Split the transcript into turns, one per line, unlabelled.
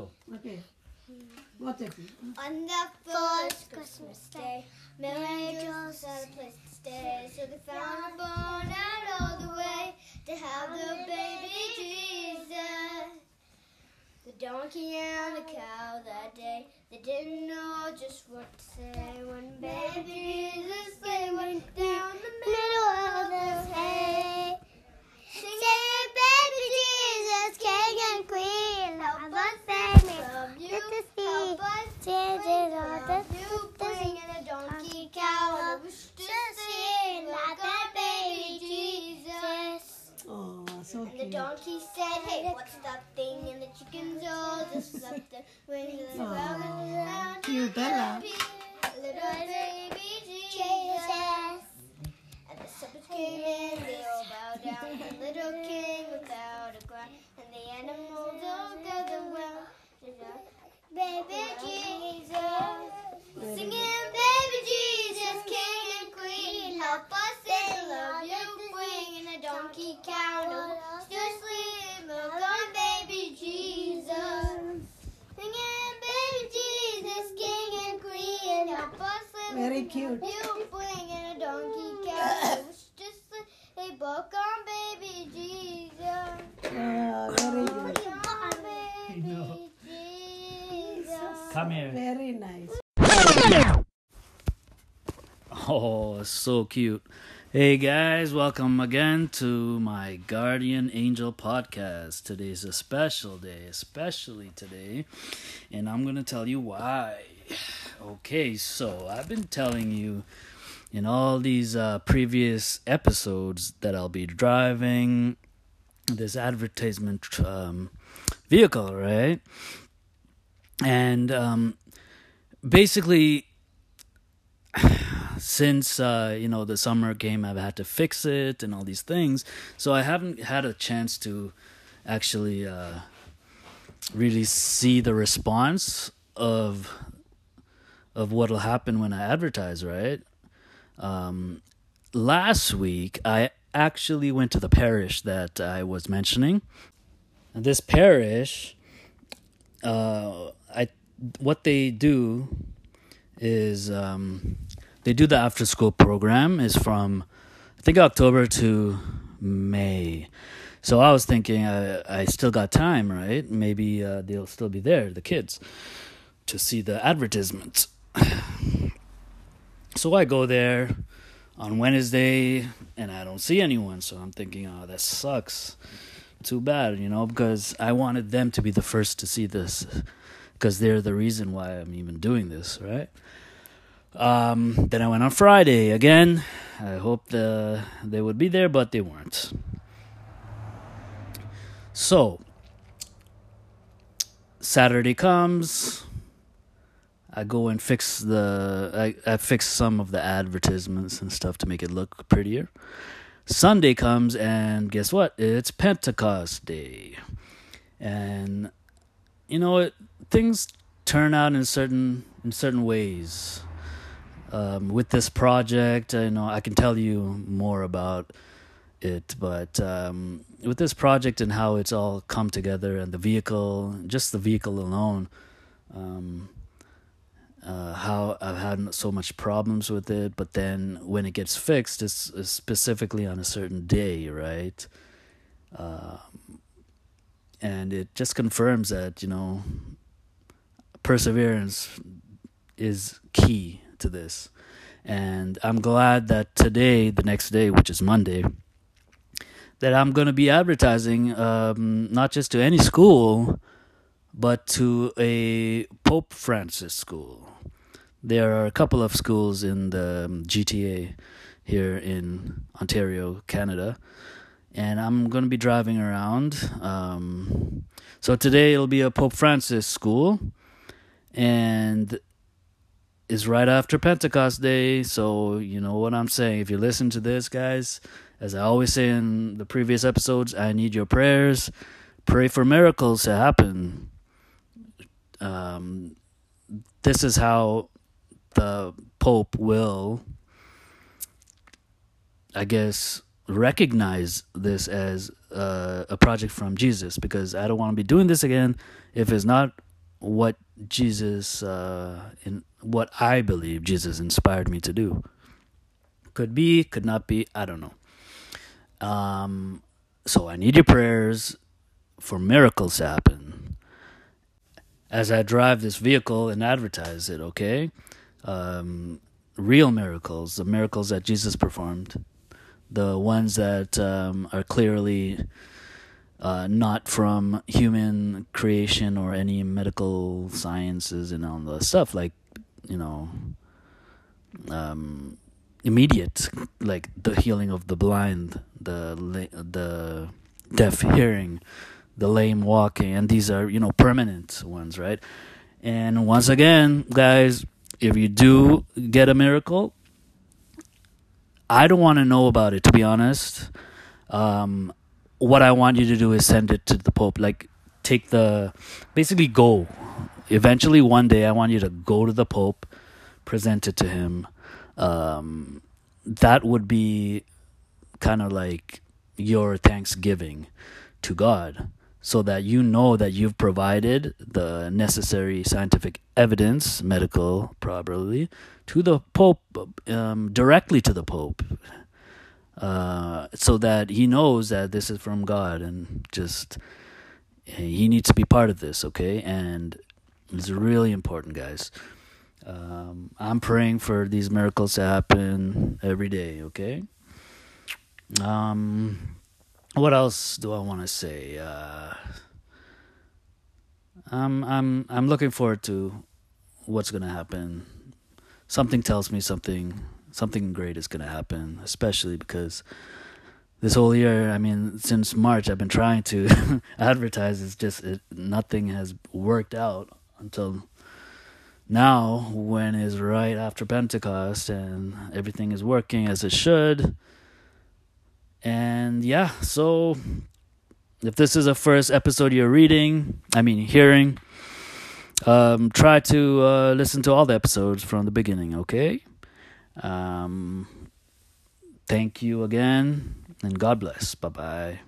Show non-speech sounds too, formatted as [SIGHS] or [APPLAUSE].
Go.
Okay. Watch it.
On the first Christmas day, Mary and Joseph had a place to stay. So they found a barn out all the way to have the baby Jesus. The donkey and the cow that day, they didn't know just what to say when baby Jesus they went down the middle of the hay. Singing, baby Jesus, King and Queen, help us sing from you, help us sing from you, bringing a donkey cow and a rooster sing like a baby Jesus.
Oh, so
And the donkey said, Hey, what's that thing? And the chickens all just left the wings of the
Aw,
ground.
cute, Ella.
Little baby Jesus. And the shepherds came in, they all bowed down. The little king without a crown. And the animals all gathered round. Baby Jesus.
Very cute.
You bring in a donkey cow. It was just a book on baby Jesus.
Ah, very good.
Book on baby
know.
Jesus.
Come here.
Very nice.
Oh, so cute. Hey guys, welcome again to my Guardian Angel podcast. Today's a special day, especially today, and I'm going to tell you why. Okay, so I've been telling you in all these uh, previous episodes that I'll be driving this advertisement um, vehicle, right? And um, basically, [SIGHS] since uh, you know the summer came, I've had to fix it and all these things. So I haven't had a chance to actually uh, really see the response of of what'll happen when I advertise. Right. Um, last week, I actually went to the parish that I was mentioning. This parish, uh, I what they do is um, they do the after school program is from I think October to May. So I was thinking I I still got time, right? Maybe uh, they'll still be there, the kids, to see the advertisements. [SIGHS] so I go there on Wednesday and I don't see anyone. So I'm thinking, oh, that sucks. Too bad, you know, because I wanted them to be the first to see this because they're the reason why I'm even doing this, right? Um, then I went on Friday again. I hoped the, they would be there, but they weren't. So, Saturday comes. I go and fix the I, I fix some of the advertisements and stuff to make it look prettier. Sunday comes and guess what? It's Pentecost Day. And you know it things turn out in certain in certain ways. Um, with this project, I know I can tell you more about it, but um, with this project and how it's all come together and the vehicle, just the vehicle alone, um, uh, how I've had so much problems with it, but then when it gets fixed, it's, it's specifically on a certain day, right? Um, and it just confirms that you know perseverance is key to this, and I'm glad that today, the next day, which is Monday, that I'm going to be advertising um, not just to any school, but to a Pope Francis school. There are a couple of schools in the um, GTA here in Ontario, Canada, and I'm going to be driving around. Um, so today it'll be a Pope Francis school, and is right after Pentecost Day. So you know what I'm saying. If you listen to this, guys, as I always say in the previous episodes, I need your prayers. Pray for miracles to happen. Um, this is how the Pope will, I guess, recognize this as uh, a project from Jesus because I don't want to be doing this again if it's not what Jesus, uh, in what I believe Jesus inspired me to do. Could be, could not be, I don't know. Um, so I need your prayers for miracles to happen as I drive this vehicle and advertise it, okay? Um, real miracles, the miracles that Jesus performed, the ones that um, are clearly uh, not from human creation or any medical sciences and all the stuff, like, you know, um, immediate, like the healing of the blind, the the deaf hearing, the lame walking, and these are you know permanent ones, right? And once again, guys, if you do get a miracle, I don't want to know about it to be honest. Um, what I want you to do is send it to the Pope, like take the basically go. Eventually, one day, I want you to go to the Pope, present it to him. Um, that would be kind of like your thanksgiving to God so that you know that you've provided the necessary scientific evidence, medical probably, to the Pope, um, directly to the Pope, uh, so that he knows that this is from God and just he needs to be part of this, okay? And it's really important, guys. Um, I'm praying for these miracles to happen every day, okay? Um, what else do I want to say? Uh, I'm I'm I'm looking forward to what's gonna happen. Something tells me something something great is gonna happen, especially because this whole year, I mean, since March, I've been trying to [LAUGHS] advertise. It's just it, nothing has worked out until now, when is right after Pentecost, and everything is working as it should. And yeah, so if this is a first episode you're reading, I mean hearing, um, try to uh, listen to all the episodes from the beginning, okay? Um, thank you again, and God bless. Bye bye.